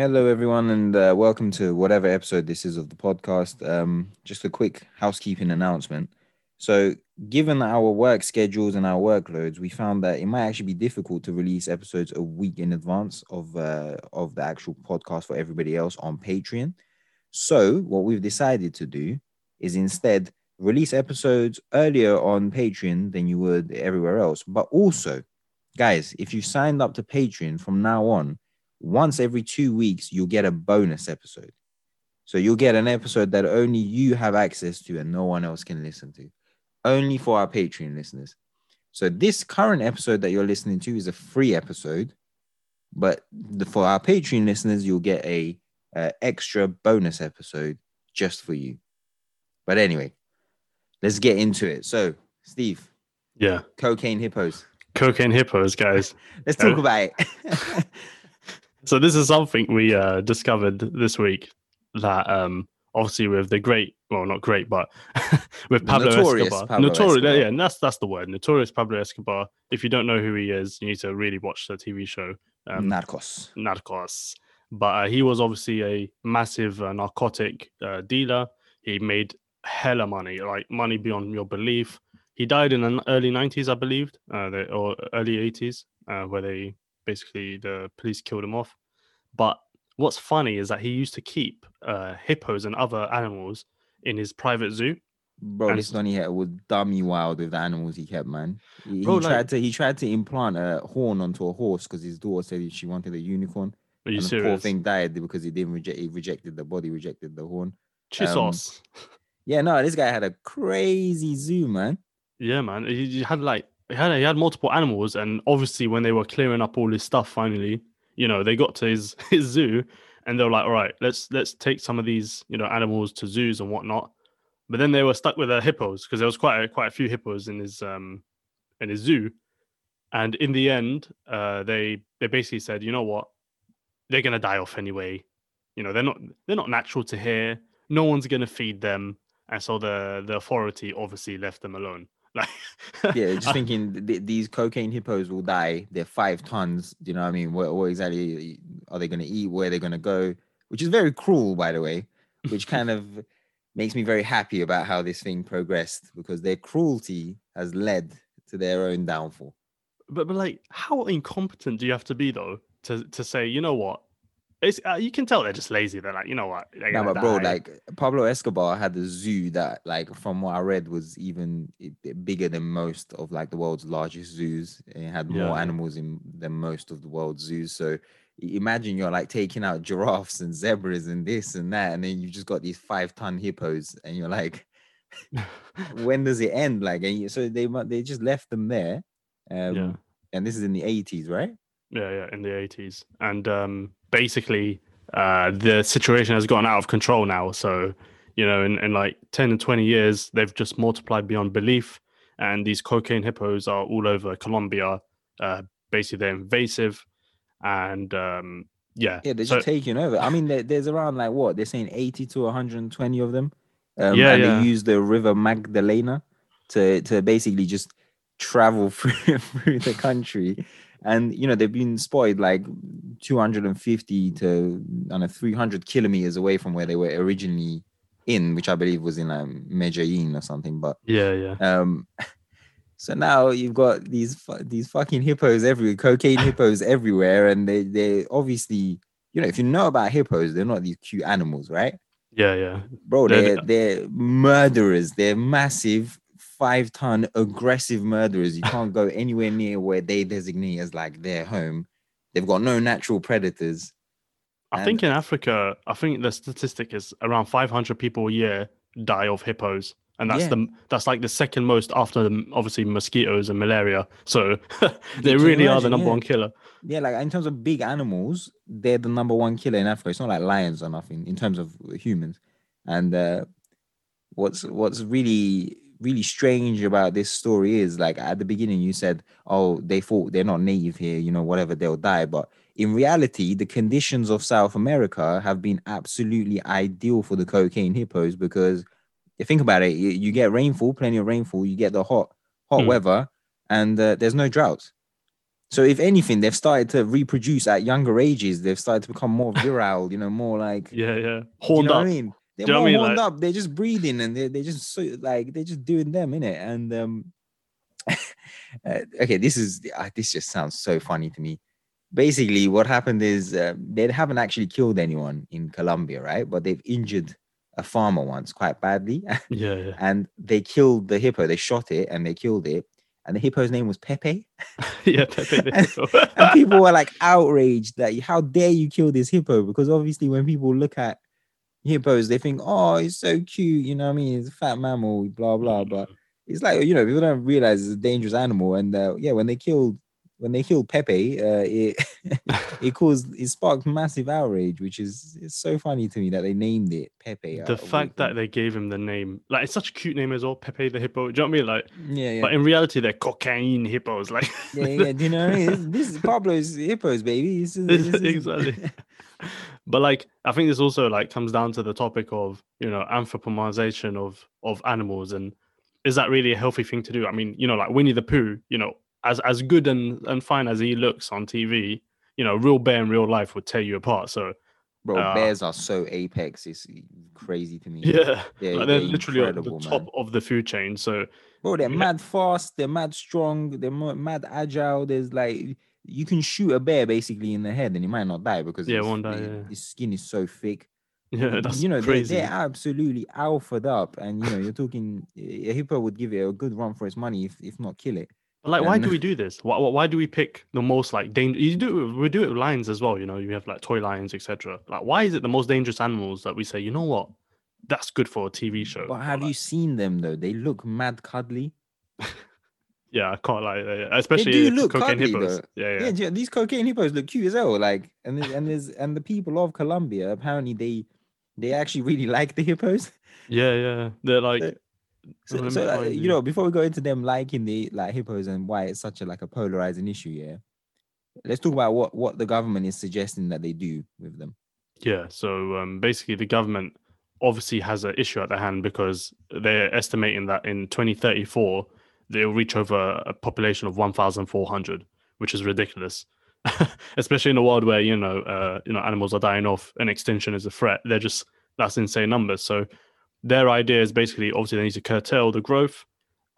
Hello, everyone, and uh, welcome to whatever episode this is of the podcast. Um, just a quick housekeeping announcement. So, given our work schedules and our workloads, we found that it might actually be difficult to release episodes a week in advance of uh, of the actual podcast for everybody else on Patreon. So, what we've decided to do is instead release episodes earlier on Patreon than you would everywhere else. But also, guys, if you signed up to Patreon from now on once every two weeks, you'll get a bonus episode. So you'll get an episode that only you have access to and no one else can listen to, only for our Patreon listeners. So this current episode that you're listening to is a free episode, but the, for our Patreon listeners, you'll get a, a extra bonus episode just for you. But anyway, let's get into it. So, Steve, Yeah, cocaine hippos. cocaine hippos, guys. Let's talk about it. So this is something we uh, discovered this week that um, obviously with the great, well, not great, but with Pablo notorious Escobar, Pablo notorious, Escobar. yeah, and that's that's the word, notorious Pablo Escobar. If you don't know who he is, you need to really watch the TV show um, Narcos. Narcos. But uh, he was obviously a massive uh, narcotic uh, dealer. He made hella money, like money beyond your belief. He died in the early 90s, I believe, uh, the, or early 80s, uh, where they basically the police killed him off. But what's funny is that he used to keep uh, hippos and other animals in his private zoo. Bro, And- this Donny here was dummy wild with the animals he kept, man. He, Bro, he like- tried to he tried to implant a horn onto a horse because his daughter said she wanted a unicorn. Are you and the poor thing died because he didn't reject he rejected the body, rejected the horn. Chisos. Yeah, no, this guy had a crazy zoo, man. Yeah, man. He had like he had he had multiple animals, and obviously when they were clearing up all his stuff, finally, you know, they got to his his zoo, and they were like, "All right, let's let's take some of these you know animals to zoos and whatnot." But then they were stuck with the hippos because there was quite a, quite a few hippos in his um in his zoo, and in the end, uh, they they basically said, "You know what? They're gonna die off anyway. You know, they're not they're not natural to here. No one's gonna feed them." And so the the authority obviously left them alone. Like, Yeah, just thinking th- th- these cocaine hippos will die. They're five tons. Do you know what I mean? What, what exactly uh, are they going to eat? Where are they going to go? Which is very cruel, by the way. Which kind of makes me very happy about how this thing progressed because their cruelty has led to their own downfall. But but like, how incompetent do you have to be though to to say, you know what? It's uh, you can tell they're just lazy. They're like, you know what? No, gonna but bro, like Pablo Escobar had a zoo that, like, from what I read, was even bigger than most of like the world's largest zoos. And it had more yeah. animals in than most of the world's zoos. So imagine you're like taking out giraffes and zebras and this and that, and then you've just got these five ton hippos, and you're like, when does it end? Like, and you, so they they just left them there. Um, yeah, And this is in the 80s, right? yeah, yeah, in the eighties, and um, basically, uh, the situation has gotten out of control now. So, you know, in, in like ten and twenty years, they've just multiplied beyond belief, and these cocaine hippos are all over Colombia. Uh, basically, they're invasive, and um, yeah, Yeah, they're so- just taking over. I mean, there, there's around like what they're saying 80 to 120 of them. Um, Yeah, and yeah. they use the River Magdalena to to basically just travel through, through the country. And you know they've been spotted like 250 to don't know 300 kilometers away from where they were originally in, which I believe was in um, Medellin or something. But yeah, yeah. um, so now you've got these these fucking hippos everywhere, cocaine hippos everywhere, and they they obviously, you know, if you know about hippos, they're not these cute animals, right? Yeah, yeah. Bro, They're they're they're murderers. They're massive, five ton aggressive murderers. You can't go anywhere near where they designate as like their home. They've got no natural predators. I And- think in Africa, I think the statistic is around 500 people a year die of hippos, and that's Yeah. the that's like the second most after the, obviously mosquitoes and malaria. So they really are the number Yeah. one killer. Yeah, like in terms of big animals, they're the number one killer in Africa. It's not like lions or nothing in terms of humans. And uh, what's what's really really strange about this story is like at the beginning you said, oh, they thought they're not native here, you know, whatever they'll die. But in reality, the conditions of South America have been absolutely ideal for the cocaine hippos because you think about it, you, you get rainfall, plenty of rainfall, you get the hot hot Hmm. weather, and uh, there's no droughts. So if anything, they've started to reproduce at younger ages. They've started to become more virile, you know, more like Yeah, yeah. do you Horned know up. what I mean? They're you more what I mean? horned Like- up. They're just breathing and they're, they're just so like they're just doing them in it. And um uh, okay, this is uh, this just sounds so funny to me. Basically, what happened is uh, they haven't actually killed anyone in Colombia, right? But they've injured a farmer once quite badly, Yeah, yeah. and they killed the hippo. They shot it and they killed it, and the hippo's name was Pepe. yeah, Pepe And- and people were like outraged that how dare you kill this hippo because obviously when people look at hippos they think oh it's so cute you know what i mean? It's a fat mammal blah blah but it's like you know people don't realize it's a dangerous animal and uh, yeah when they killed when they killed pepe uh, it it caused it sparked massive outrage which is it's so funny to me that they named it pepe the fact that they gave him the name, like it's such a cute name as well, Pepe the Hippo. Do you know what I mean? Like, yeah yeah but in reality, they're cocaine hippos. Like, yeah, yeah, do you know what I mean? This, is Pablo's hippos, baby. This is, this is- exactly. but like, I think this also like comes down to the topic of you know anthropomorphization of of animals, and is that really a healthy thing to do? I mean, you know, like Winnie the Pooh, you know, as as good and and fine as he looks on TV, you know, real bear in real life would tear you apart. So Bro, Uh, bears are so apex. It's crazy to me. yeah, yeah, like, they're literally at the top of the food chain. So Bro, they're yeah. mad fast. They're mad strong. They're mad agile. There's like you can shoot a bear basically in the head and he might not die because Yeah, his, won't die, the- yeah. his skin is so thick. yeah, that's you know they're, they're absolutely alphaed up, and you know you're talking a hippo would give it a good run for its money if if not kill it. But like, why do we do this? Why, why do we pick the most like dangerous? You do we do it with lions as well. You know, you have like toy lions, etc. Like, why is it the most dangerous animals that we say? You know what? That's good for a TV show. But have you seen them though? They look mad cuddly. Yeah, I can't like, especially do look cocaine cuddly, hippos. Yeah, Yeah, yeah, these cocaine hippos look cute as hell. Like, and there's, and there's and the people of Colombia apparently they they actually really like the hippos. yeah, yeah. They're like, Uh, So, so uh, you know, before we go into them liking the like hippos and why it's such a like a polarizing issue, yeah. Let's talk about what what the government is suggesting that they do with them. Yeah, so um, basically, the government obviously has an issue at their hand because they're estimating that in 2034 they'll reach over a population of 1,400, which is ridiculous. Especially in a world where you know, uh, you know, animals are dying off and extinction is a threat. They're just that's insane numbers. So their idea is basically obviously they need to curtail the growth,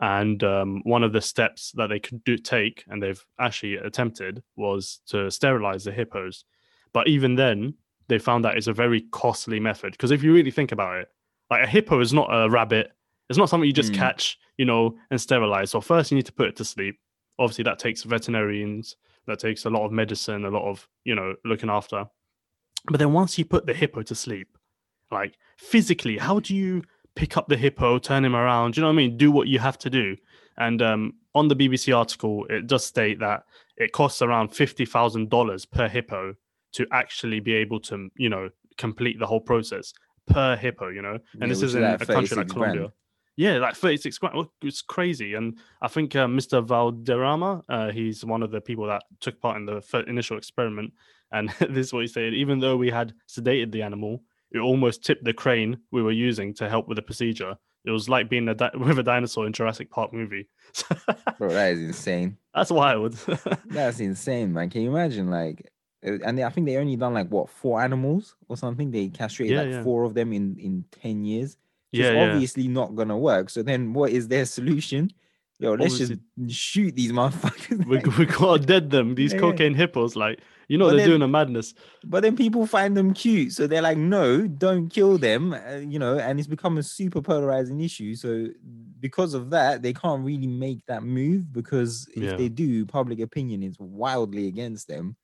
and um, one of the steps that they could do take, and they've actually attempted, was to sterilize the hippos. But even then, they found that it's a very costly method because if you really think about it, like a hippo is not a rabbit. It's not something you just Mm. catch, you know, and sterilize. So first you need to put it to sleep. Obviously, that takes veterinarians. That takes a lot of medicine, a lot of you know looking after. But then once you put the hippo to sleep, like physically, how do you pick up the hippo, turn him around? Do you know what I mean? Do what you have to do. And um, on the BBC article, it does state that it costs around fifty thousand dollars per hippo to actually be able to, you know, complete the whole process per hippo. You know, and Yeah, this is in a country like 36 grand. Colombia. Yeah, like 36 grand. It's crazy. And I think uh, Mr. Valderrama, uh, he's one of the people that took part in the initial experiment. And this is what he said even though we had sedated the animal, it almost tipped the crane we were using to help with the procedure. It was like being a di- with a dinosaur in Jurassic Park movie. Bro, that is insane. That's wild. That's insane, man. Can you imagine? Like, uh, and they, I think they only done like what four animals or something. They castrated Yeah, like yeah. four of them in in ten years. So yeah, it's yeah. obviously not gonna work. So then, what is their solution? Yo, let's just shoot these motherfuckers. We, we gotta dead them. These cocaine hippos, like you know, But they're then- doing a madness. But then people find them cute, so they're like, "No, don't kill them," uh, you know. And it's become a super polarizing issue. So because of that, they can't really make that move because if Yeah. they do, public opinion is wildly against them.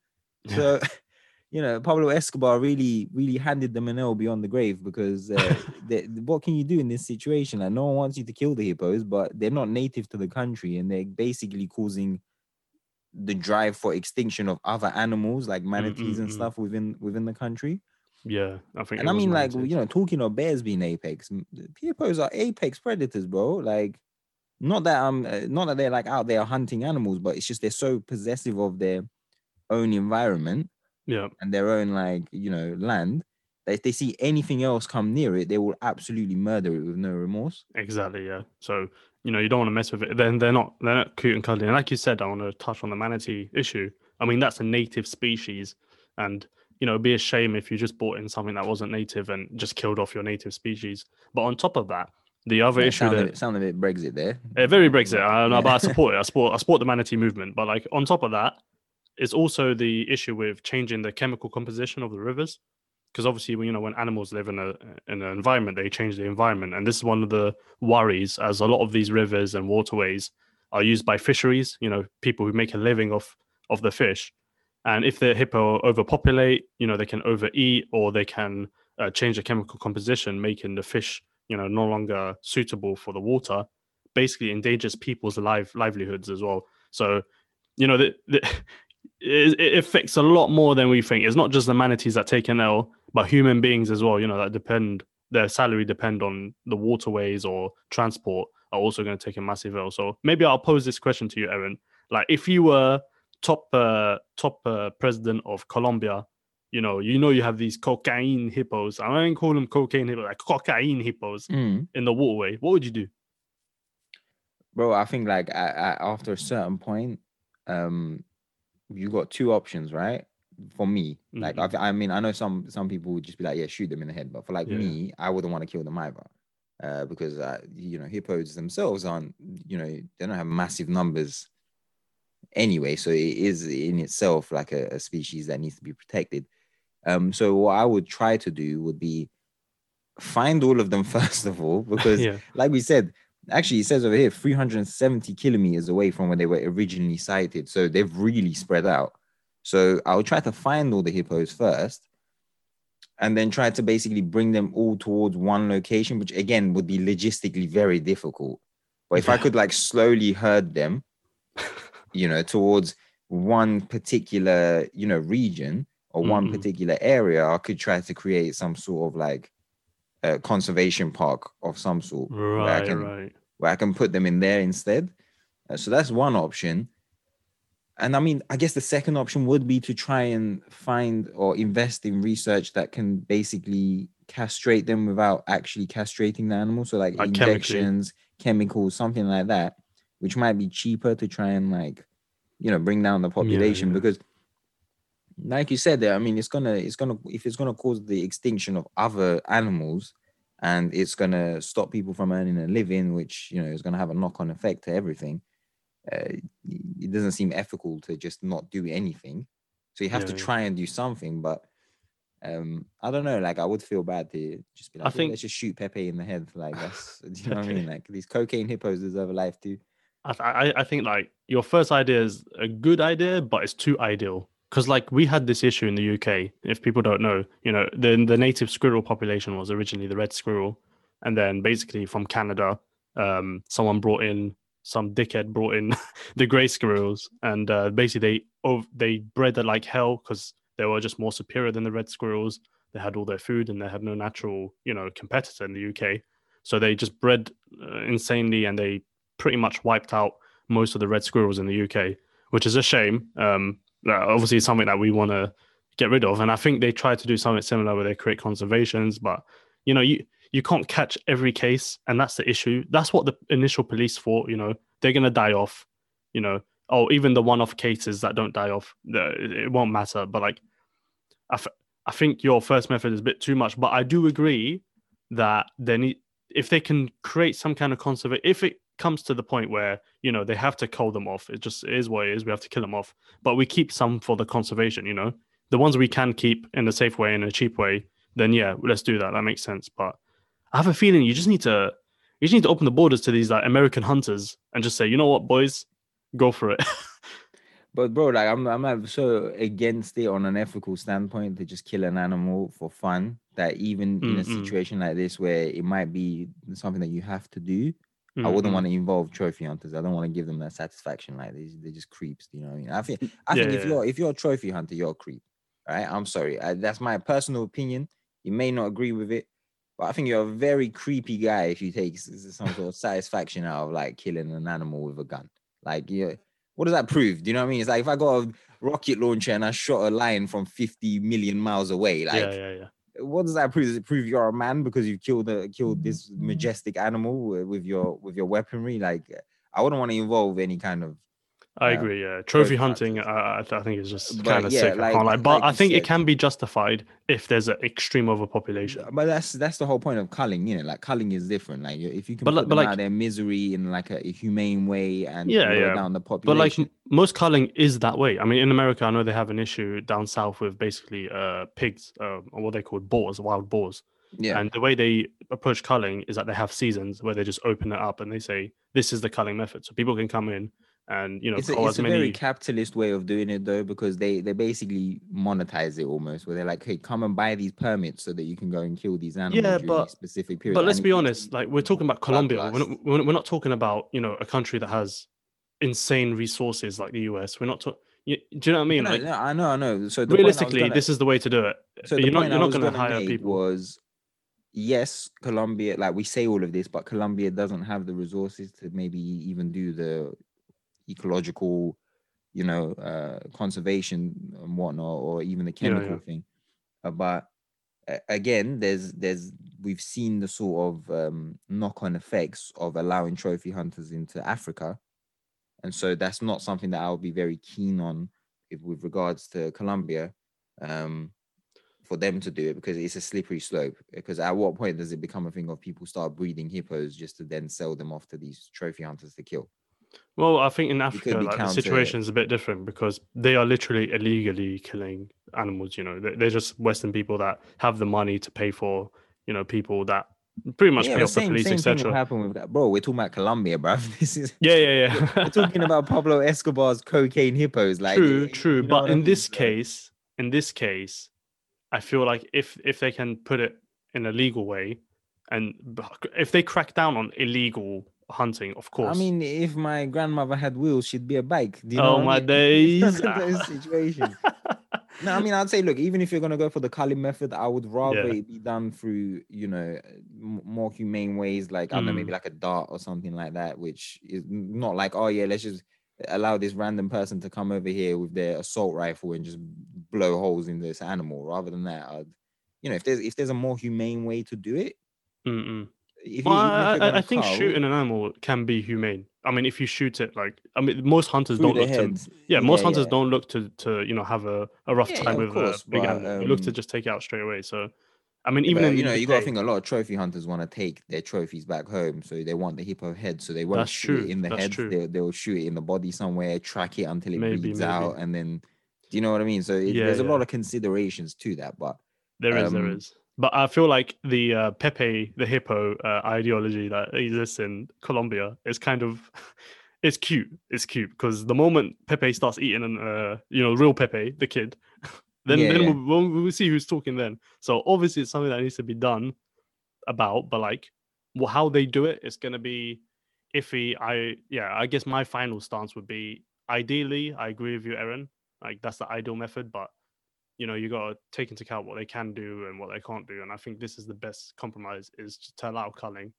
So, you know, Pablo Escobar really, really handed them an L beyond the grave because uh, they, what can you do in this situation? Like, no one wants you to kill the hippos, but they're not native to the country, and they're basically causing the drive for extinction of other animals like manatees and mm, mm. stuff within within the country. Yeah, I think. And I mean, like manatees. you know, talking of bears being apex, hippos are apex predators, bro. Like, not that I'm, uh, not that they're like out there hunting animals, but it's just they're so possessive of their own environment yeah, and their own like you know land if they see anything else come near it, they will absolutely murder it with no remorse. Exactly, yeah. So you know you don't want to mess with it. Then they're not they're not cute and cuddly. And like you said, I want to touch on the manatee issue. I mean that's a native species, and you know it'd be a shame if you just brought in something that wasn't native and just killed off your native species. But on top of that, the other Yeah, issue sound, a that bit, sound a bit Brexit there. uh, very Brexit. I know, but I support it. I support. I support the manatee movement. But like on top of that, it's also the issue with changing the chemical composition of the rivers, because obviously, when you know, when animals live in a in an environment, they change the environment, and this is one of the worries, as a lot of these rivers and waterways are used by fisheries. You know, people who make a living off of the fish, and if the hippo overpopulate, you know, they can overeat or they can uh, change the chemical composition, making the fish, you know, no longer suitable for the water basically endangers people's live livelihoods as well. So, you know, the, the, it, it affects a lot more than we think. It's not just the manatees that take an L, but human beings as well. You know, that depend their salary depend on the waterways or transport are also going to take a massive L. So maybe I'll pose this question to you, Aaron. Like, if you were top uh, top uh, president of Colombia, you know, you know, you have these cocaine hippos. I don't call them cocaine hippos, like cocaine hippos Mm. in the waterway. What would you do? Bro, I think like I, I, after a certain point, um, you got two options, right? For me, like Mhm. I, I mean, I know some some people would just be like, yeah, shoot them in the head, but for like Yeah. me, I wouldn't want to kill them either, uh, because uh, you know hippos themselves aren't, you know, they don't have massive numbers anyway, so it is in itself like a, a species that needs to be protected. Um, so what I would try to do would be find all of them first of all, because yeah. like we said, actually, it says over here 370 kilometers away from where they were originally sighted. So they've really spread out. So I'll try to find all the hippos first and then try to basically bring them all towards one location, which again would be logistically very difficult. But if I could like slowly herd them, you know, towards one particular, you know, region or one Mhm. particular area, I could try to create some sort of like a conservation park of some sort where I Right, can right. where I can put them in there instead. Uh, so that's one option. And I mean, I guess the second option would be to try and find or invest in research that can basically castrate them without actually castrating the animal. So like, Like injections, chemicals, something like that, which might be cheaper to try and like, you know, bring down the population yeah. because like you said there, I mean, it's gonna, it's gonna, if it's gonna cause the extinction of other animals, and it's gonna stop people from earning a living, which you know is gonna have a knock-on effect to everything. Uh, it doesn't seem ethical to just not do anything. So you have to Yeah, yeah. try and do something, but um, I don't know. Like I would feel bad to just be I like, "Yeah, think- let's just shoot Pepe in the head. Like that's, do you know what I mean? Like these cocaine hippos deserve a life too. I, th- I I think like your first idea is a good idea, but it's too ideal. Because like we had this issue in the UK. If people don't know, you know, the the native squirrel population was originally the red squirrel, and then basically from Canada, um, someone brought in some dickhead brought in the grey squirrels, and uh, basically they they bred it like hell because they were just more superior than the red squirrels. They had all their food and they had no natural, you know, competitor in the UK. So they just bred uh, insanely, and they pretty much wiped out most of the red squirrels in the UK, which is a shame. Um, uh, obviously, it's something that we want to get rid of, and I think they tried to do something similar where they create conservations, but you know, you you can't catch every case, and that's the issue. That's what the initial police thought. You know, they're gonna die off. You know, oh, even the one-off cases that don't die off, it, won't matter. But like, I, f- I think your first method is a bit too much, but I do agree that they need if they can create some kind of conservation if it comes to the point where you know they have to cull them off it just is what it is we have to kill them off but we keep some for the conservation you know the ones we can keep in a safe way in a cheap way then yeah let's do that that makes sense but i have a feeling you just need to you just need to open the borders to these like american hunters and just say you know what boys go for it But bro, like I'm I'm not so against it on an ethical standpoint to just kill an animal for fun that even in a situation like this where it might be something that you have to do, I wouldn't want to involve trophy hunters. I don't want to give them that satisfaction. Like they, they're just creeps. You know what I mean? I think I Yeah, think if yeah. you're if you're a trophy hunter, you're a creep. Right? I'm sorry. I, that's my personal opinion. You may not agree with it, but I think you're a very creepy guy if you take some sort of satisfaction out of like killing an animal with a gun. Like, yeah, what does that prove? Do you know what I mean? It's like if I got a rocket launcher and I shot a lion from 50 million miles away, like yeah yeah yeah what does that prove? Does it prove you're a man because you killed a killed this Mm-hmm. majestic animal with your with your weaponry? Like, I wouldn't want to involve any kind of. I agree. Yeah, trophy hunting. I, I th- I think is just kind of yeah, sick. I like- can't lie. But like I think said- it can be justified if there's an extreme overpopulation. But that's that's the whole point of culling, you know. Like culling is different. Like if you can But put but them like- out their misery in like a, a humane way and Yeah, yeah. down the population. But like most culling is that way. I mean, in America, I know they have an issue down south with basically uh, pigs, uh, or what they call boars, wild boars. yeah, And the way they approach culling is that they have seasons where they just open it up and they say, "This is the culling method," so people can come in and you know it's a, it's a many. very capitalist way of doing it though because they they basically monetize it almost where they're like hey come and buy these permits so that you can go and kill these animals Yeah, but- specific period But let's be honest, like we're talking about Colombia. We're not, we're not- talking about you know a country that has insane resources like the US. We're not. talking. do you know what I mean? No, like no, I know, I know. So the point I was realistically, gonna- this is the way to do it. so you're not you're not going to hire people. was yes, Colombia, like we say all of this, but Colombia doesn't have the resources to maybe even do the ecological, you know, uh, conservation and whatnot, or even the chemical yeah. thing. Uh, but again, there's there's we've seen the sort of um, knock-on effects of allowing trophy hunters into Africa, and so that's not something that I'll be very keen on if, with regards to Colombia. Um, for them to do it because it's a slippery slope. Because at what point does it become a thing of people start breeding hippos just to then sell them off to these trophy hunters to kill? Well, I think in Africa, like, the situation is a bit different because they are literally illegally killing animals. You know, They- they're just Western people that have the money to pay for, you know, people that pretty much yeah, pay off the same, police, thing will etc. happen with that, bro. We're talking about Colombia, bro. This is Yeah, yeah, yeah. we're talking about Pablo Escobar's cocaine hippos. Like true, eh, you true. know But I in mean? this case, in this case, I feel like if if they can put it in a legal way, and if they crack down on illegal hunting, of course. I mean, if my grandmother had wheels, she'd be a bike. Do you know Oh, what I my mean? days. Those situations. No, I mean, I'd say, look, even if you're gonna go for the culling method, I would rather Yeah. it be done through, you know, more humane ways, like I don't know, Mm. maybe like a dart or something like that, which is not like, oh yeah, let's just allow this random person to come over here with their assault rifle and just blow holes in this animal. Rather than that, I'd, you know, if there's if there's a more humane way to do it, Mm-mm. If Well, you, I, I, think cull shooting an animal can be humane. I mean, if you shoot it, like I mean, most hunters don't look to head, yeah, most hunters yeah. don't look to to you know have a, a rough Yeah, time with course, a big but, animal. You look to um, just take it out straight away. So, I mean, even but, in you know, you got to think a lot of trophy hunters want to take their trophies back home, so they want the hippo head, so they won't That's shoot true, it in the that's head. true. They'll, they'll shoot it in the body somewhere, track it until it Maybe, bleeds maybe. out, and then, do you know what I mean? So it, there's a lot of considerations to that, but There is, there Um, is. But I feel like the uh, Pepe the hippo uh, ideology that exists in Colombia is kind of it's cute. It's cute because the moment Pepe starts eating and uh, you know real Pepe the kid, then Yeah, then yeah. We'll, we'll, we'll see who's talking then. So obviously it's something that needs to be done about, but like wh- how they do it, it is gonna be iffy. I yeah, I guess my final stance would be ideally I agree with you, Aaron. Like that's the ideal method, but you know you got to take into account what they can do and what they can't do and i think this is the best compromise is to allow culling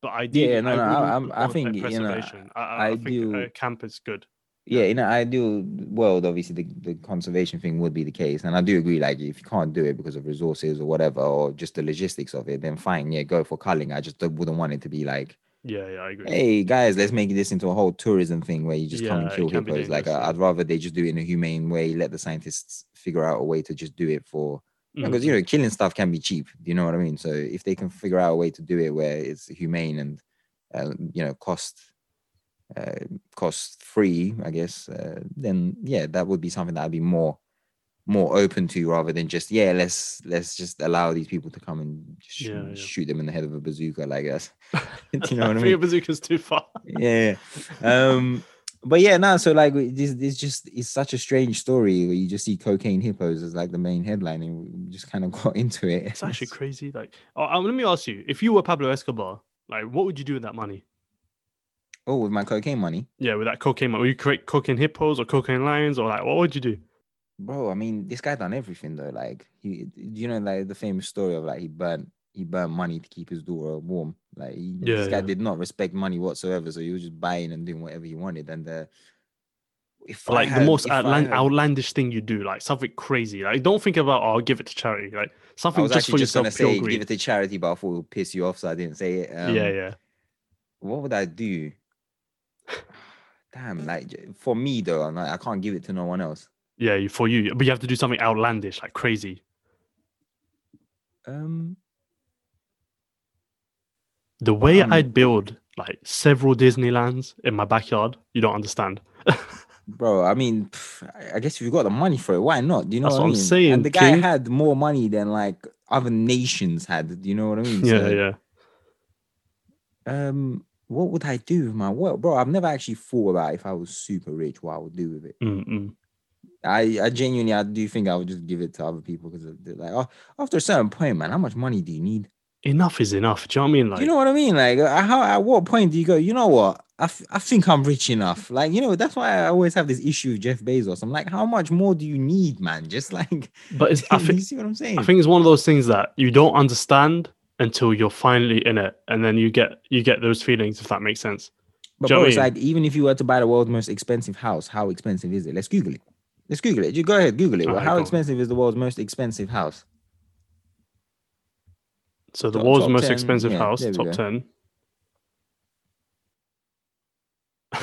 but ideally no, I, no, would I- I think, you know. I, I, I think uh, camp is good yeah, in an ideal world, obviously the, the conservation thing would be the case, and I do agree. Like, if you can't do it because of resources or whatever, or just the logistics of it, then fine, yeah, go for culling. I just wouldn't want it to be like yeah yeah i agree hey guys let's make this into a whole tourism thing where you just come and Yeah, it kill hippos like I- yeah. i'd rather they just do it in a humane way let the scientists figure out a way to just do it for because Mhm. you know killing stuff can be cheap do you know what i mean so if they can figure out a way to do it where it's humane and uh, you know cost uh, cost free i guess uh, then yeah that would be something that i'd be more more open to rather than just yeah let's let's just allow these people to come and sh- Yeah, yeah. shoot them in the head of a bazooka like do you know what i mean bazooka's too far yeah. Um, but yeah, no. So like, this this just is such a strange story where you just see cocaine hippos as like the main headline, and we just kind of got into it. it's actually crazy like oh, uh, let me ask you if you were pablo escobar like what would you do with that money Oh, with my cocaine money, yeah with that cocaine money would you create cocaine hippos or cocaine lions or like what would you do bro. I mean, this guy done everything though. Like, he, you know, like the famous story of like he burnt he burnt money to keep his daughter warm. Like, he, Yeah, this guy yeah. did not respect money whatsoever, so he was just buying and doing whatever he wanted. And uh, if I like the most outland- had- outlandish thing you do, like something crazy. Like don't think about oh, I'll give it to charity. Like something was just for just yourself, pure say give it to charity, but I thought it would piss you off, so I didn't say it. Um, yeah, yeah. What would I do? Damn, like for me though, I'm like, I can't give it to no one else. Yeah, you- for you, but you have to do something outlandish, like crazy. Um, The way Um, I'd build like several Disneylands in my backyard, you don't understand. bro, I mean, I- guess if you got the money for it, why not? Do you know That's what, I I'm mean? saying, And the guy King. had more money than like other nations had. Do you know what I mean? yeah, So, yeah. Um, what would I do with my wealth, bro? I've never actually thought about if I was super rich, what I would do with it. Mm-mm. I, I genuinely, I do think I would just give it to other people because like, oh, after a certain point, man, how much money do you need? Enough is enough. Do you know what I mean? Like, you know what I mean? Like, uh, how at what point do you go? You know what? I, f- I think I'm rich enough. Like, you know, that's why I always have this issue with Jeff Bezos. I'm like, how much more do you need, man? Just like, but it's, I you see what I'm saying? I think it's one of those things that you don't understand until you're finally in it, and then you get you get those feelings. If that makes sense. but bro, it's mean? like even if you were to buy the world's most expensive house, how expensive is it? Let's Google it. Let's Google it. You go ahead, Google it. Alright, how on. expensive is the world's most expensive house? So the Top- world's top most 10, expensive yeah, house, top go. ten.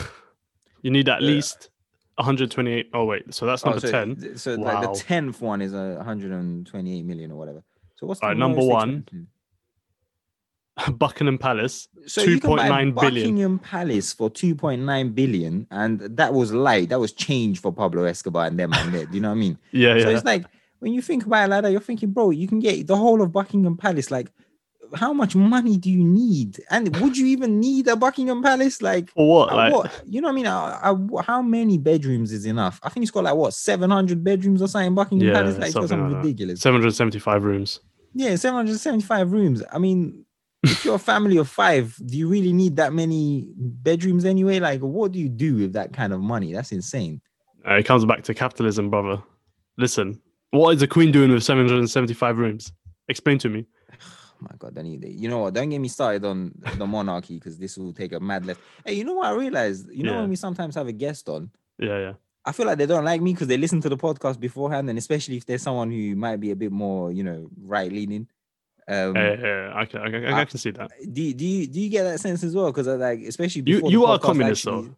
you need at Yeah. least 128. Oh wait, so that's Oh, number so, 10. th- So like the tenth one is a 128 million or whatever. So what's the Alright, number one, expensive? Buckingham Palace. So you can buy 2.9 billion. Buckingham Palace for 2.9 billion, and that was light. That was change for Pablo Escobar and them and. Do you know what I mean? Yeah, So yeah. it's like when you think about it like that, you're thinking, bro, you can get the whole of Buckingham Palace. Like, how much money do you need? And would you even need a Buckingham Palace? Like, For what? Like, what? You know what I mean? Uh, uh, how many bedrooms is enough? I think it's got like what 700 bedrooms or something. Buckingham Yeah, Palace, like something something like that. ridiculous. 775 rooms. Yeah, 775 rooms. I mean, if you're a family of five, do you really need that many bedrooms anyway? Like, what do you do with that kind of money? That's insane. Uh, it comes back to capitalism, brother. Listen, what is the Queen doing with 775 rooms? Explain to me. Oh my god, need it. You know what? Don't get me started on the monarchy because this will take a mad left. Hey, you know what I realized? You know Yeah. when we sometimes have a guest on, Yeah, yeah. I feel like they don't like me because they listen to the podcast beforehand, and especially if there's someone who might be a bit more, you know, right leaning. Um, Yeah, yeah, yeah. I can, I, can, I I- can see that. do you- do you do you get that sense as well? Because like, especially You, you are a communist, actually- though.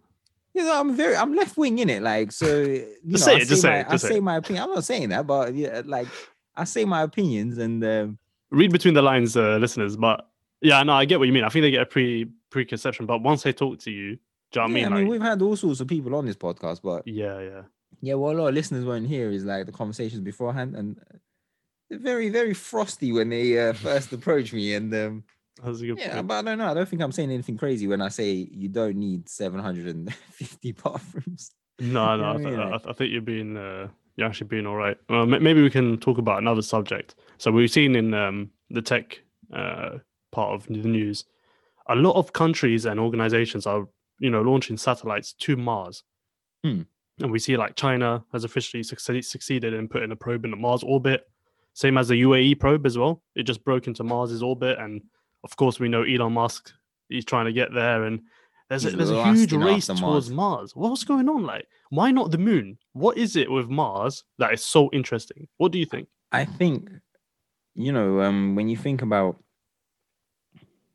You know, I'm very, I'm left wing in it. Like, so you know, say I it, just say my, just I say say it. my opinion. I'm not saying that, but yeah, like, I say my opinions, and um, Read between the lines, uh, listeners. But yeah, no, I get what you mean. I think they get a pre preconception, but once they talk to you, do you know what I mean? I mean, Like, we've had all sorts of people on this podcast, but yeah, yeah. yeah, what a lot of listeners won't hear is like the conversations beforehand, and very, very frosty when they uh, first approach me, and um, That's a good yeah, point. but I don't know. I don't think I'm saying anything crazy when I say you don't need 750 bathrooms. No, no, I, th- I, think you're being, uh, you're actually being all right. Well, ma- maybe we can talk about another subject. So we've seen in um, the tech uh, part of the news, a lot of countries and organizations are, you know, launching satellites to Mars. Hmm. And we see like China has officially succeed- succeeded in putting a probe in the Mars orbit, same as the UAE probe as well. It just broke into Mars's orbit, and of course we know Elon Musk. He's trying to get there, and there's a, there's a huge race after towards Mars. What's going on? Like, why not the moon? What is it with Mars that is so interesting? What do you think? I think, you know, um, when you think about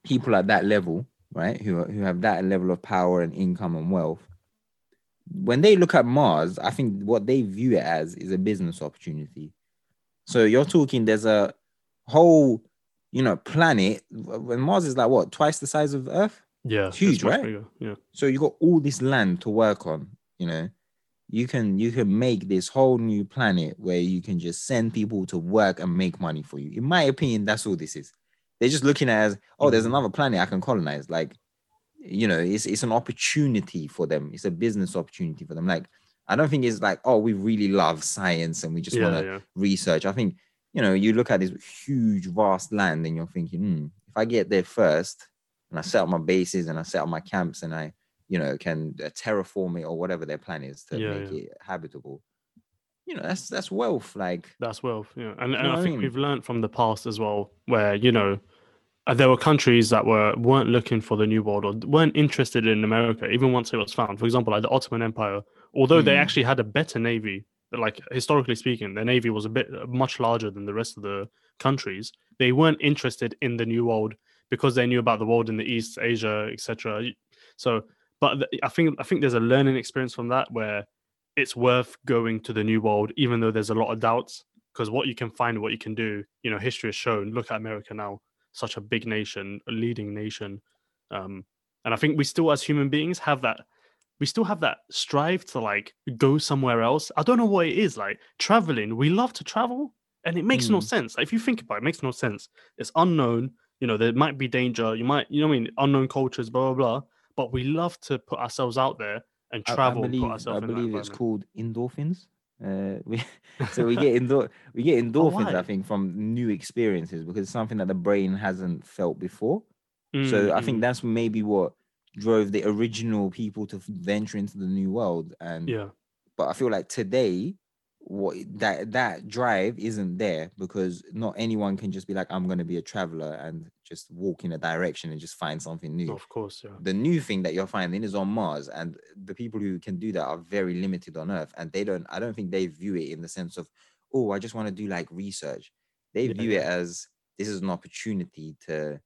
people at that level, right, who who have that level of power and income and wealth, when they look at Mars, I think what they view it as is a business opportunity. So you're talking, there's a whole, you know, planet. When Mars is like what twice the size of Earth, Yeah, It's huge, right? bigger, Yeah, so you got all this land to work on. You know, you can you can make this whole new planet where you can just send people to work and make money for you. In my opinion, that's all this is. They're just looking at it as oh, there's Mhm. another planet I can colonize. Like, you know, it's it's an opportunity for them. It's a business opportunity for them. Like, I don't think it's like oh, we really love science and we just want to yeah. research. I think you know you look at this huge, vast land, and you're thinking, hmm, if I get there first, and I set up my bases and I set up my camps, and I, you know, can uh, terraform it or whatever their plan is to Yeah, make yeah. it habitable. You know, that's that's wealth. Like, That's wealth. Yeah, and, and I think mean? we've learned from the past as well, where you know uh, there were countries that were weren't looking for the new world or weren't interested in America, even once it was found. For example, like the Ottoman Empire, although they Hmm. actually had a better navy like historically speaking, the navy was a bit much larger than the rest of the countries. They weren't interested in the new world because they knew about the world in the east, Asia, etc. So, but th- I think I think there's a learning experience from that where it's worth going to the new world, even though there's a lot of doubts. Because what you can find, what you can do, you know, history has shown. Look at America now, such a big nation, a leading nation, um, and I think we still, as human beings, have that. We still have that strive to like go somewhere else. I don't know what it is like traveling. We love to travel, and it makes no Mm. sense. If you think about it, it makes no sense. It's unknown. You know, there might be danger. You might, you know, what I mean, unknown cultures, blah blah blah. But we love to put ourselves out there and travel. I, and believe, I believe it's called endorphins. Uh, we, so we get endor- we get endorphins, why? I think, from new experiences because it's something that the brain hasn't felt before. So I Mm, think mm, that's maybe what drove the original people to venture into the new world. And yeah, but I feel like today, what that that drive isn't there because not anyone can just be like, I'm gonna be a traveler and just walk in a direction and just find something new. of course, yeah. The new thing that you're finding is on Mars, and the people who can do that are very limited on Earth. And they don't, I don't think they view it in the sense of, oh, I just want to do like research. They Yeah, view it as this is an opportunity to,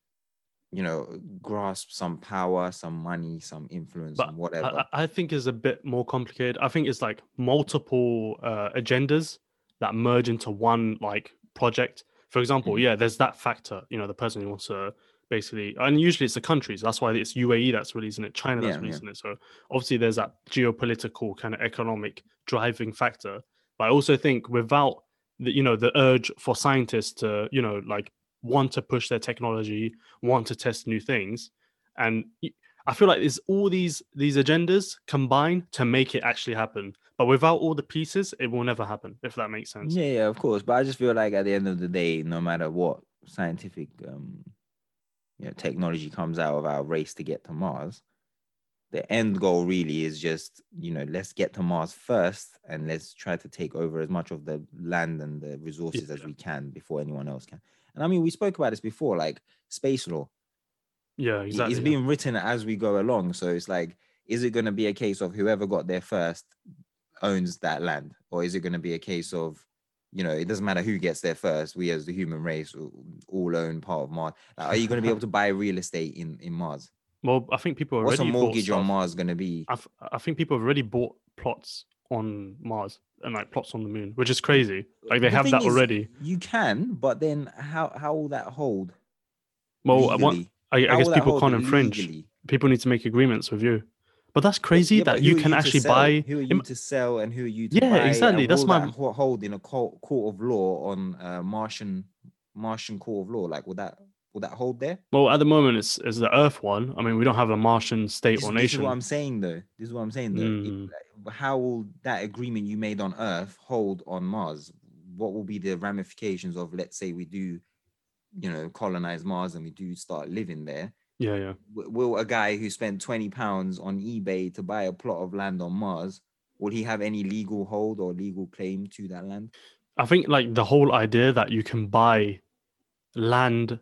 you know, grasp some power, some money, some influence, But and whatever. I I think is a bit more complicated. I think it's like multiple uh, agendas that merge into one like project. For example, Mhm. yeah, there's that factor. You know, the person who wants to basically, and usually it's the countries. That's why it's UAE that's releasing it, China that's Yeah, yeah. releasing it. So obviously there's that geopolitical kind of economic driving factor. But I also think without the, you know, the urge for scientists to, you know, like want to push their technology, want to test new things, and I feel like there's all these these agendas combined to make it actually happen. But without all the pieces, it will never happen. If that makes sense. Yeah, yeah, of course. But I just feel like at the end of the day, no matter what scientific um you know, technology comes out of our race to get to Mars, the end goal really is just, you know, let's get to Mars first and let's try to take over as much of the land and the resources as we can before anyone else can. And I mean, we spoke about this before, like space law. Yeah, exactly. It's yeah. being written as we go along. So it's like, is it going to be a case of whoever got there first owns that land? Or is it going to be a case of, you know, it doesn't matter who gets there first. We as the human race all- own part of Mars. Like, are you going to be able to buy real estate in, in Mars? Well, I think people What's a mortgage on. Mars going to be? I, f- I think people have already bought plots on Mars and like plots on the moon, which is crazy. Like they The have that already. You can, but then how how will that hold? Well, I, want. I, I guess people can't infringe. legally? People need to make agreements with you. But that's crazy Yeah, that you can to actually buy. Who are you to sell and who are you to Yeah, buy? exactly, and that's my- that hold in a court, court of law on uh, Martian Martian court of law. Like, will that will that hold there? Well, at the moment, it's, it's the Earth one. I mean, we don't have a Martian state This, or this is nation. what I'm saying, though. This is what I'm saying, though. Mm. like, how will that agreement you made on Earth hold on Mars? What will be the ramifications of, let's say, we do, you know, colonize Mars and we do start living there? Yeah, yeah. will a guy who spent 20 pounds on eBay to buy a plot of land on Mars, will he have any legal hold or legal claim to that land? I think like the whole idea that you can buy land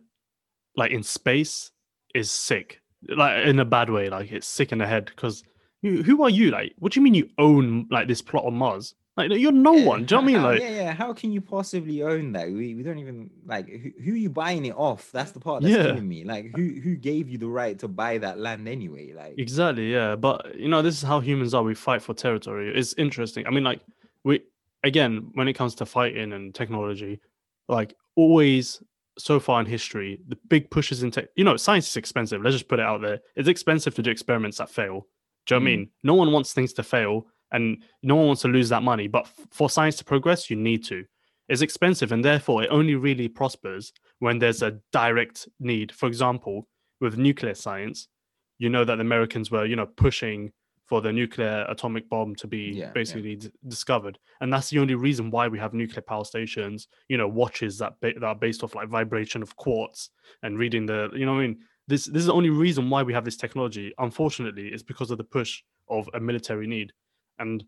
like in space is sick. Like in a bad way. Like it's sick in the head because who are you? Like, what do you mean you own like this plot on Mars? Like you're no Yeah, one. Do you know what I mean? Like, yeah, yeah. How can you possibly own that? We, we don't even like who, who are you buying it off? That's the part that's Yeah. killing me. Like who who gave you the right to buy that land anyway? Like Exactly, yeah. But you know, this is how humans are. We fight for territory. It's interesting. I mean, like we again, when it comes to fighting and technology, like always so far in history, the big pushes in tech. You know, science is expensive. Let's just put it out there. It's expensive to do experiments that fail. Do you know what I Mm. mean? No one wants things to fail, and no one wants to lose that money. But f- for science to progress, you need to. It's expensive, and therefore, it only really prospers when there's a direct need. For example, with nuclear science, you know that the Americans were, you know, pushing for the nuclear atomic bomb to be Yeah, yeah. basically d- discovered, and that's the only reason why we have nuclear power stations. You know, watches that ba- that are based off like vibration of quartz and reading the, you know, what I mean, this this is the only reason why we have this technology. Unfortunately, it's because of the push of a military need, and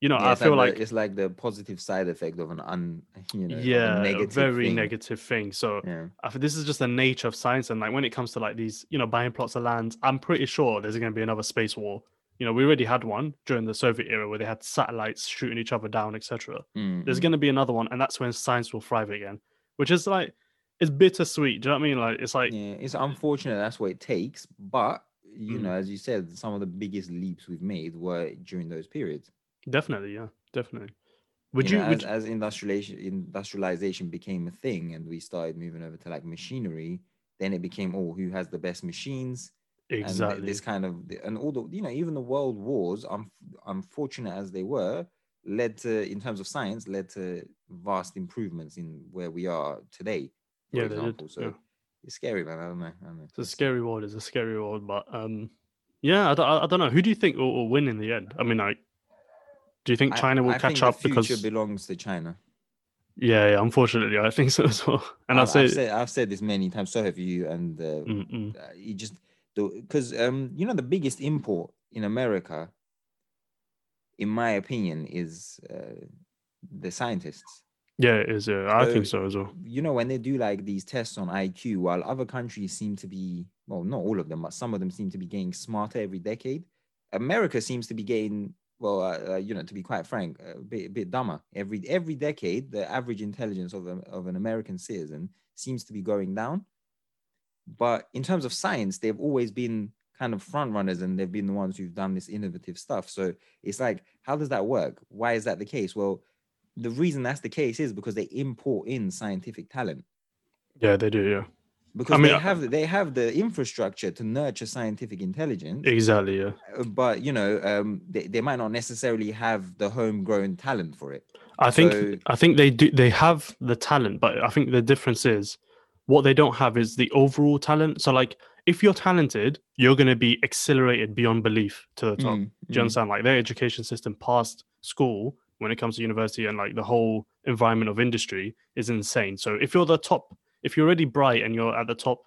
you know, yeah, I feel like, the, it's like the positive side effect of an un you know yeah, negative very thing. negative thing. So Yeah. This is just the nature of science, and like when it comes to like these, you know, buying plots of land, I'm pretty sure there's going to be another space war You know, we already had one during the Soviet era where they had satellites shooting each other down, etc. Mm, There's mm. going to be another one, and that's when science will thrive again, which is like it's bittersweet. Do you know what I mean? Like it's like yeah, it's unfortunate that's what it takes, but you Mm. know, as you said, some of the biggest leaps we've made were during those periods. definitely, yeah, definitely. Would you you? know, would as, as industrialization industrialization became a thing and we started moving over to like machinery, then it became oh, who has the best machines? You- And exactly. this kind of and all the you know even the world wars, um, unfortunate as they were, led to in terms of science led to vast improvements in where we are today. For Yeah, they did, example, so yeah. it's scary, man. I don't know. I don't know. It's a scary world. It's a scary world, but um, yeah, I don't, I I don't know. Who do you think will, will win in the end? I mean, like, do you think I- China will I catch up the future because? belongs to China. Yeah, yeah. Unfortunately, I think so as well. And I I've, say, I've said I've said this many times. So have you. And uh, uh, you just because um you know the biggest import in America, in my opinion, is uh, the scientists. yeah, it is. Yeah, I think So- as well. You know when they do like these tests on IQ, while other countries seem to be well, not all of them, but some of them seem to be getting smarter every decade. America seems to be getting well, uh, uh, you know, to be quite frank, a bit, a bit dumber. Every every decade, the average intelligence of, a, of an American citizen seems to be going down. But in terms of science, they've always been kind of front runners and they've been the ones who've done this innovative stuff. So it's like, how does that work? Why is that the case? Well, the reason that's the case is because they import in scientific talent Yeah, they do. Yeah, because mean, they have they have the infrastructure to nurture scientific intelligence exactly. Yeah, uh, but you know um they, they might not necessarily have the homegrown talent for it I think So- I think they do. They have the talent, but I think the difference is what they don't have is the overall talent. So, like, if you're talented, you're going to be accelerated beyond belief to the top. Mm, Do you mm. understand? Like their education system past school when it comes to university and like the whole environment of industry is insane. So if you're the top, if you're already bright and you're at the top,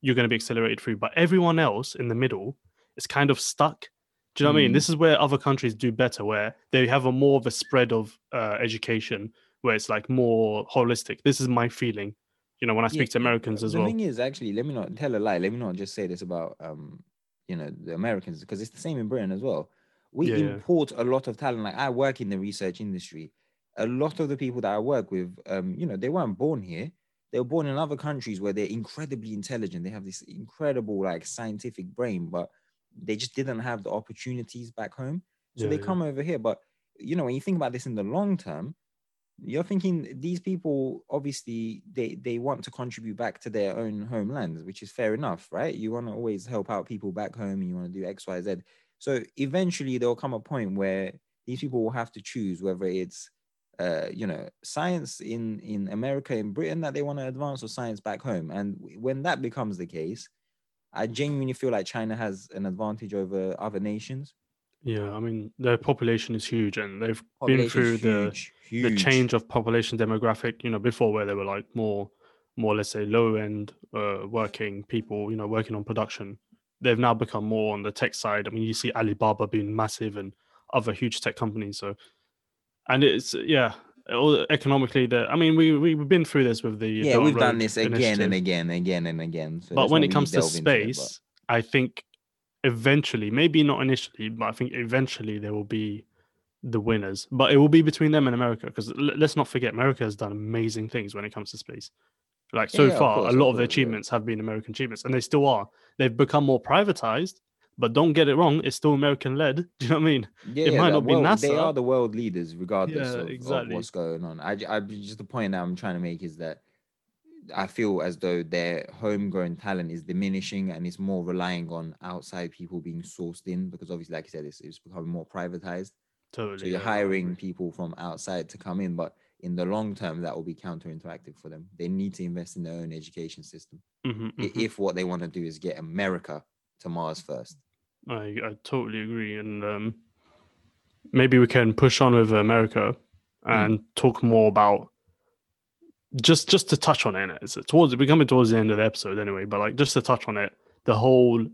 you're going to be accelerated through. But everyone else in the middle is kind of stuck. Do you know what I mean? Mm. This is where other countries do better, where they have a more of a spread of uh, education, where it's like more holistic. This is my feeling. You know, when I speak to Americans as well. the thing is actually let me not tell a lie let me not just say this about um you know the americans because it's the same in britain as well. We Yeah, yeah. import a lot of talent. Like i work in the research industry. A lot of the people that i work with um you know they weren't born here. They were born in other countries where they're incredibly intelligent. They have this incredible like scientific brain but they just didn't have the opportunities back home. So Yeah, they yeah. come over here. But you know when you think about this in the long term you're thinking these people obviously they they want to contribute back to their own homelands which is fair enough right? You want to always help out people back home and you want to do xyz so eventually there'll come a point where these people will have to choose whether it's uh, you know science in in america in britain that they want to advance or science back home. And when that becomes the case i genuinely feel like china has an advantage over other nations Yeah, I mean their population is huge, and they've been through the huge, the change of population demographic you know before where they were like more more let's say low end uh, working people you know working on production. They've now become more on the tech side. I mean you see alibaba being massive and other huge tech companies so and it's yeah all economically the i mean we we've been through this with the yeah we've done this again Initiative. and again again and again so but when it comes to delve into but- space i think eventually maybe not initially but i think eventually there will be the winners but it will be between them and america because let's not forget america has done amazing things when it comes to space like so Yeah, far course, a of lot of their course, yeah. achievements have been american achievements and they still are they've become more privatized but don't get it wrong it's still american led do you know what i mean yeah, it yeah, might not be world- They NASA. are the world leaders, regardless of, of what's going on. I just the point that I'm trying to make is that I feel as though their homegrown talent is diminishing and it's more relying on outside people being sourced in because obviously, like I said, it's, it's becoming more privatized. totally So you're hiring people from outside to come in, but in the long term, that will be counterintuactive for them. They need to invest in their own education system Mhm, i- mhm. if what they want to do is get America to Mars first. I, I totally agree. And um, maybe we can push on with America and talk more about just just to touch on it. It's towards we're coming towards the end of the episode anyway, but like just to touch on it, the whole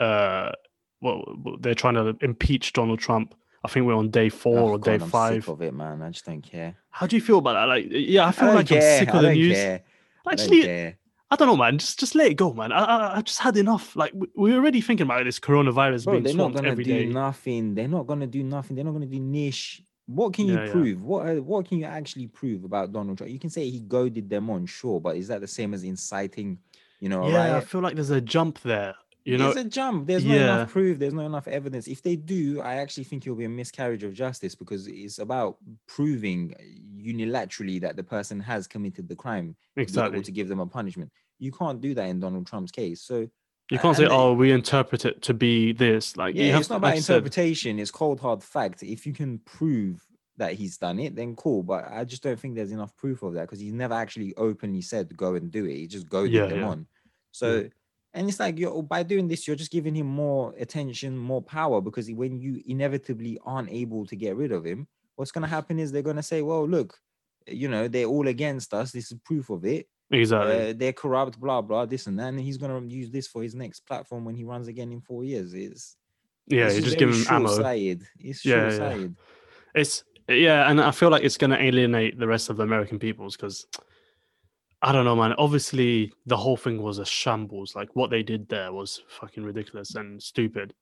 uh well they're trying to impeach Donald Trump. I think we're on day four Oh, or day I'm five. of it, man. I just don't care. How do you feel about that? Like yeah, I I feel don't like care. I'm sick I of the news. care. I don't Actually. I don't know, man. Just just let it go, man. I I, I just had enough. Like we, we're already thinking about this coronavirus Bro, being they're not gonna do day. nothing. They're not gonna do nothing. They're not gonna do niche. What can you Yeah, yeah. prove? What uh, what can you actually prove about Donald Trump? You can say he goaded them on, sure, but is that the same as inciting, you know, yeah, I feel like there's a jump there. You know, There's a jump. There's not yeah. enough proof. There's not enough evidence. If they do, I actually think it'll be a miscarriage of justice because it's about proving unilaterally that the person has committed the crime to be exactly. able to give them a punishment. You can't do that in Donald Trump's case. So You can't say, "Oh, we interpret it to be this." Like, yeah, have it's not about like you said- interpretation. It's cold hard fact. If you can prove that he's done it, then cool. But I just don't think there's enough proof of that because he's never actually openly said go and do it. He just goaded Yeah, them yeah. on. So, and it's like you're by doing this, you're just giving him more attention, more power. Because when you inevitably aren't able to get rid of him, what's going to happen is they're going to say, "Well, look, you know, they're all against us. This is proof of it. Exactly. Uh, they're corrupt, blah blah, this and that." And he's going to use this for his next platform when he runs again in four years. It's yeah, it's you just give him ammo. It's Yeah, yeah. It's yeah, and I feel like it's going to alienate the rest of the American peoples because I don't know, man. Obviously, the whole thing was a shambles. Like what they did there was fucking ridiculous and stupid.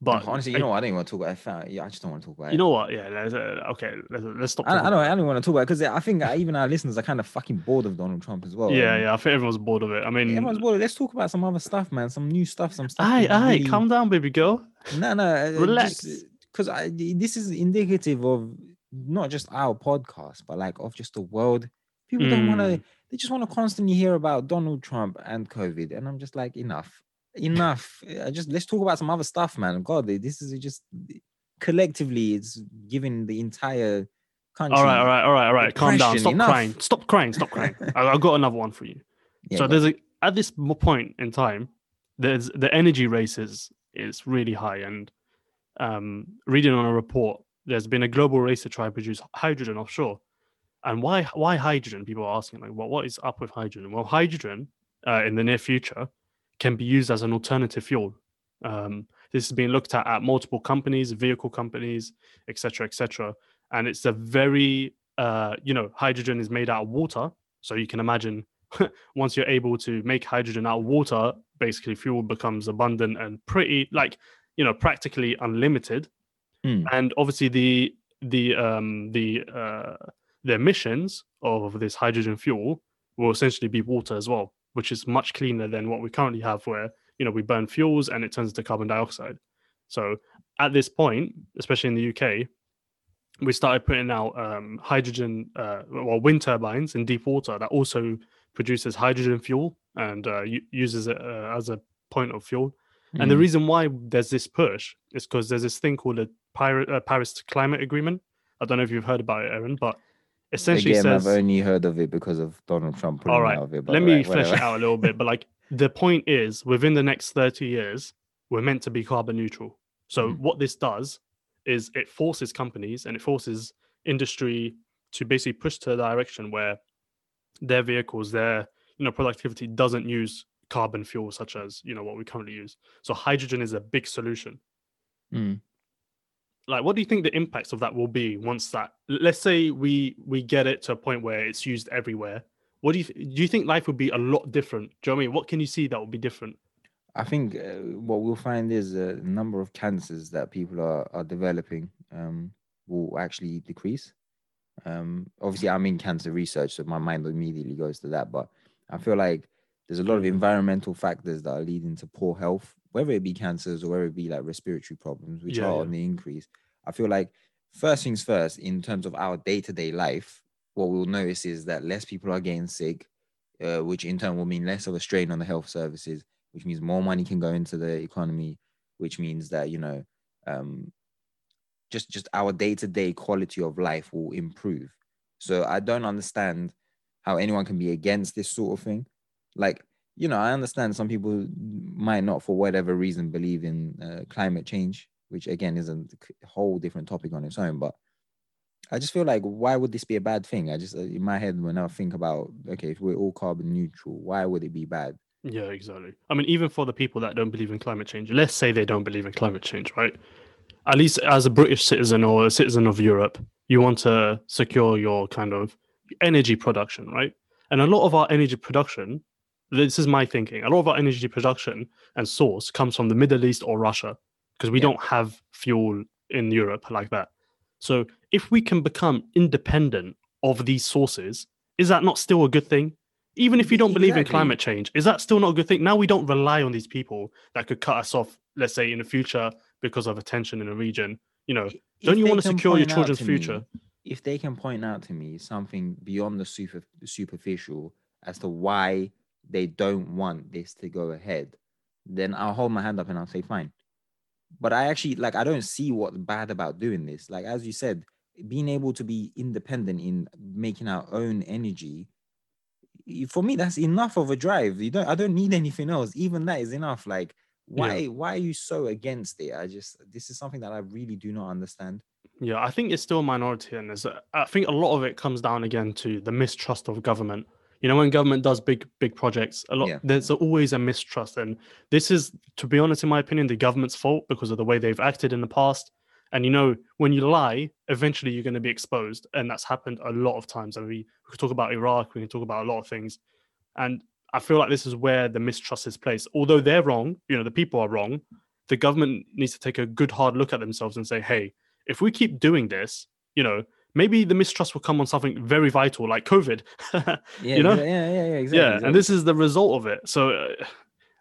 But honestly, you I- know, what? I don't even want to talk about it. Fa- Yeah, I just don't want to talk about it. you know what? Yeah, let's, uh, okay. Let's, let's stop. I, I don't. I don't want to talk about it because I think uh, even our listeners are kind of fucking bored of Donald Trump as well. Yeah, yeah. I think everyone's bored of it. I mean, Everyone's bored. Let's talk about some other stuff, man. Some new stuff. Some stuff. aye, aye. really- Calm down, baby girl. No, no. Relax. Because I this is indicative of not just our podcast, but like of just the world. People don't want to. Mm. They just want to constantly hear about Donald Trump and COVID, and I'm just like, enough, enough. I just let's talk about some other stuff, man. God, this is just collectively, it's giving the entire country. All right, all right, all right, all right. Calm down. Stop enough. crying. Stop crying. Stop crying. I, I've got another one for you. Yeah, so there's a at this point in time, there's the energy races is really high, and um, reading on a report, there's been a global race to try and produce hydrogen offshore. And why why hydrogen? People are asking like, what what is up with hydrogen? Well, hydrogen uh, in the near future can be used as an alternative fuel. Um, this is being looked at at multiple companies, vehicle companies, etc., etc. And it's a very uh, you know, hydrogen is made out of water, so you can imagine once you're able to make hydrogen out of water, basically fuel becomes abundant and pretty like you know practically unlimited. Hmm. And obviously the the um the uh the emissions of this hydrogen fuel will essentially be water as well, which is much cleaner than what we currently have, where you know we burn fuels and it turns into carbon dioxide. So at this point, especially in the UK, we started putting out um, hydrogen, uh, well, wind turbines in deep water that also produces hydrogen fuel and uh, uses it uh, as a point of fuel. And the Mm. reason why there's this push is because there's this thing called the uh, Paris Climate Agreement. I don't know if you've heard about it, Aaron, but essentially Again, says. I've only heard of it because of Donald Trump All right, it. But Let me right, flesh it out a little bit. But like the point is, within the next 30 years, we're meant to be carbon neutral. So Mhm. what this does is it forces companies and it forces industry to basically push to a direction where their vehicles, their you know productivity doesn't use carbon fuel such as you know what we currently use. So hydrogen is a big solution. Mm. Like, what do you think the impacts of that will be once that? Let's say we we get it to a point where it's used everywhere. What do you do? You think life would be a lot different? Do you know what I mean? What can you see that would be different? I think uh, what we'll find is a number of cancers that people are, are developing um, will actually decrease. Um, obviously, I'm in cancer research, so my mind immediately goes to that. But I feel like there's a lot of environmental factors that are leading to poor health, whether it be cancers or whether it be like respiratory problems, which Yeah, are yeah. on the increase. I feel like first things first, in terms of our day to day life, what we'll notice is that less people are getting sick, uh, which in turn will mean less of a strain on the health services, which means more money can go into the economy, which means that you know, um, just just our day to day quality of life will improve. So I don't understand how anyone can be against this sort of thing. Like you know, I understand some people might not, for whatever reason, believe in uh, climate change, which again is a whole different topic on its own, but. I just feel like why would this be a bad thing? I just uh, in my head when I think about okay, if we're all carbon neutral, why would it be bad? Yeah, exactly. I mean, even for the people that don't believe in climate change, let's say they don't believe in climate change, right? At least as a British citizen or a citizen of Europe, you want to secure your kind of energy production, right? And a lot of our energy production this is my thinking. A lot of our energy production and source comes from the Middle East or Russia because we Yeah. don't have fuel in Europe like that. So if we can become independent of these sources, is that not still a good thing? Even if you don't believe in climate change, is that still not a good thing? Now we don't rely on these people that could cut us off, let's say in the future because of a tension in a region. You know, If don't you want to secure your children's to me- future? if they can point out to me something beyond the super superficial as to why they don't want this to go ahead, then I'll hold my hand up and I'll say fine. But I actually like I don't see what's bad about doing this. Like as you said, being able to be independent in making our own energy, for me that's enough of a drive. You don't I don't need anything else. Even that is enough. Like why why are you so against it? I just this is something that I really do not understand. Yeah, I think it's still a minority, and there's a- I think a lot of it comes down again to the mistrust of government. You know, when government does big big projects, a lot Yeah. there's always a mistrust, and this is, to be honest, in my opinion, the government's fault because of the way they've acted in the past. And you know, when you lie, eventually you're going to be exposed, and that's happened a lot of times. And we, we could talk about Iraq, we can talk about a lot of things, and I feel like this is where the mistrust is placed. Although they're wrong, you know, the people are wrong. The government needs to take a good hard look at themselves and say, hey, if we keep doing this, you know, maybe the mistrust will come on something very vital like COVID. Yeah, You know? yeah, yeah, yeah, exactly. yeah, exactly. and this is the result of it. So, uh,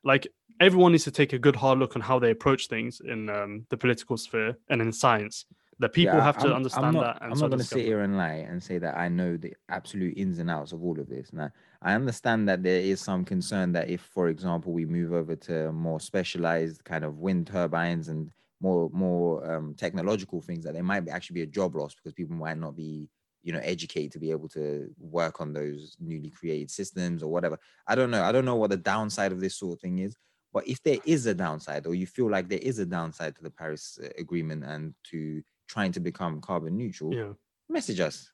like, everyone needs to take a good hard look on how they approach things in um, the political sphere and in science. The people Yeah, have to I'm- understand I'm not, that. And I'm so not going to sit here and lie and say that I know the absolute ins and outs of all of this. Now, I understand that there is some concern that if, for example, we move over to more specialized kind of wind turbines and more more um, technological things, that there might be actually be a job loss because people might not be, you know, educated to be able to work on those newly created systems or whatever. I don't know. I don't know what the downside of this sort of thing is. But if there is a downside, or you feel like there is a downside to the Paris uh, Agreement and to trying to become carbon neutral, Yeah. message us.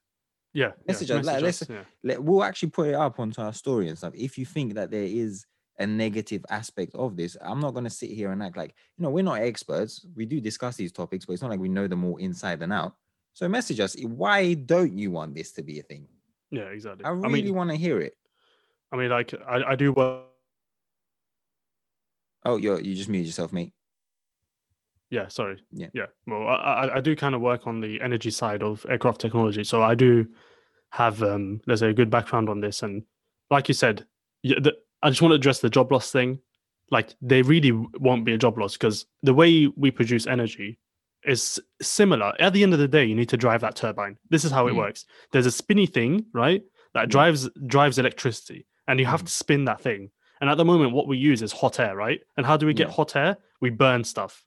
Yeah. Message yeah, us, message let's- us, yeah. Let, we'll actually put it up onto our story and stuff. If you think that there is a negative aspect of this, I'm not going to sit here and act like, you know, we're not experts. We do discuss these topics, but it's not like we know them all inside and out. So message us. Why don't you want this to be a thing? Yeah, exactly. I really mean, want to hear it. I mean, like, I, I do work. Oh, you you just muted yourself, mate. Yeah, sorry. Yeah. Yeah. Well, I, I, I do kind of work on the energy side of aircraft technology. So I do have, um, let's say, a good background on this. And like you said, yeah, the, I just want to address the job loss thing. Like, they really won't be a job loss because the way we produce energy is similar. At the end of the day, you need to drive that turbine. This is how it Mm. works. There's a spinny thing, right? That Yeah. drives drives electricity, and you have Mhm. to spin that thing. And at the moment, what we use is hot air, right? And how do we get Yeah. hot air? We burn stuff.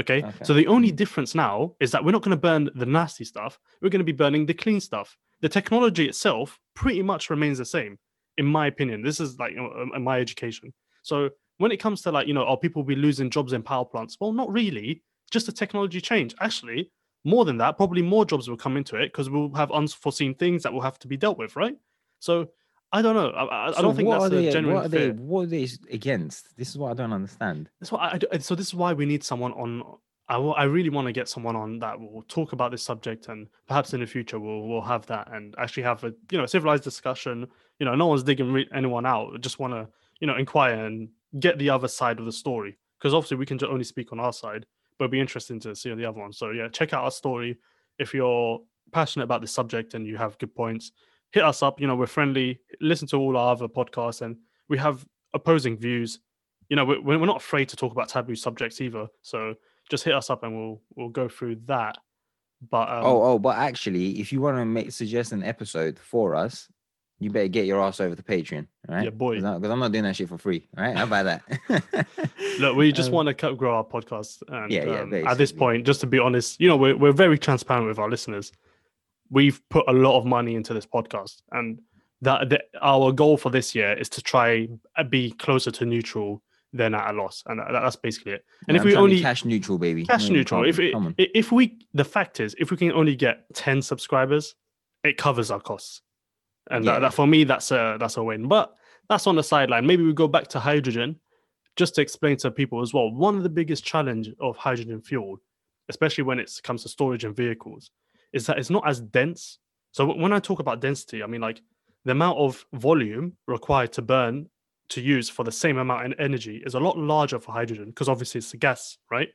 Okay? Okay. So the only Mm. difference now is that we're not going to burn the nasty stuff. We're going to be burning the clean stuff. The technology itself pretty much remains the same, in my opinion. This is like you know, in my education. So when it comes to like, you know, are people be losing jobs in power plants? Well, not really. Just a technology change. Actually, more than that, probably more jobs will come into it because we'll have unforeseen things that will have to be dealt with, right? So I don't know. I, I, I So don't think what that's are a they, genuine what are they what are they against? This is what I don't understand. That's why I, so this is why we need someone on. I, wa- I really want to get someone on that will talk about this subject, and perhaps in the future we'll we'll have that and actually have a you know civilized discussion. You know, no one's digging anyone out. Just want to you know inquire and get the other side of the story because obviously we can only speak on our side, but it'd be interesting to see the other one. So yeah, check out our story if you're passionate about this subject and you have good points. Hit us up. You know, we're friendly. Listen to all our other podcasts, and we have opposing views you know, we're, we're not afraid to talk about taboo subjects either. So just hit us up and we'll we'll go through that. But um, oh, oh, but actually, if you want to make suggest an episode for us, you better get your ass over to Patreon, all right? Yeah, boy. Because I'm not doing that shit for free, all right? How about that? look, we just Um, want to grow our podcast. And Yeah, yeah, um, at this point, just to be honest, you know, we're we're very transparent with our listeners. We've put a lot of money into this podcast, and that, that our goal for this year is to try and be closer to neutral than at a loss, and that, that's basically it. And Yeah, if I'm we trying to be only cash neutral, baby. cash I mean, neutral. If it, come on. i- if we the fact is, if we can only get ten subscribers, it covers our costs, and Yeah. that, that for me that's a that's a win. But that's on the sideline. Maybe we go back to hydrogen, just to explain to people as well. One of the biggest challenge of hydrogen fuel, especially when it comes to storage and vehicles, is that it's not as dense. So when I talk about density, I mean like the amount of volume required to burn to use for the same amount of energy is a lot larger for hydrogen because obviously it's a gas, right?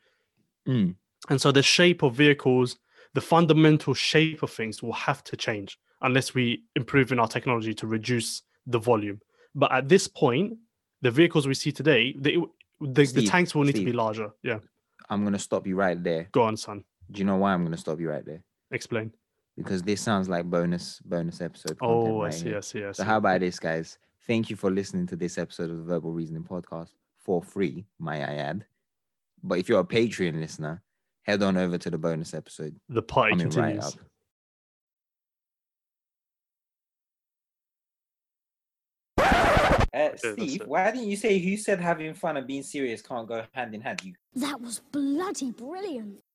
Mm. And so the shape of vehicles, the fundamental shape of things will have to change unless we improve in our technology to reduce the volume. But at this point, the vehicles we see today, they, the, the Steve, tanks will need to be larger. Yeah. I'm gonna stop you right there. Go on, son. Do you know why I'm gonna stop you right there? Explain. Because this sounds like bonus bonus episode. Oh, I right see, here. I see, I see. So how about this, guys? Thank you for listening to this episode of the Verbal Reasoning Podcast for free, might I add. But if you're a Patreon listener, head on over to the bonus episode. the party right continues. up. Uh, that's Steve, why didn't you say who said having fun and being serious can't go hand in hand? You That was bloody brilliant.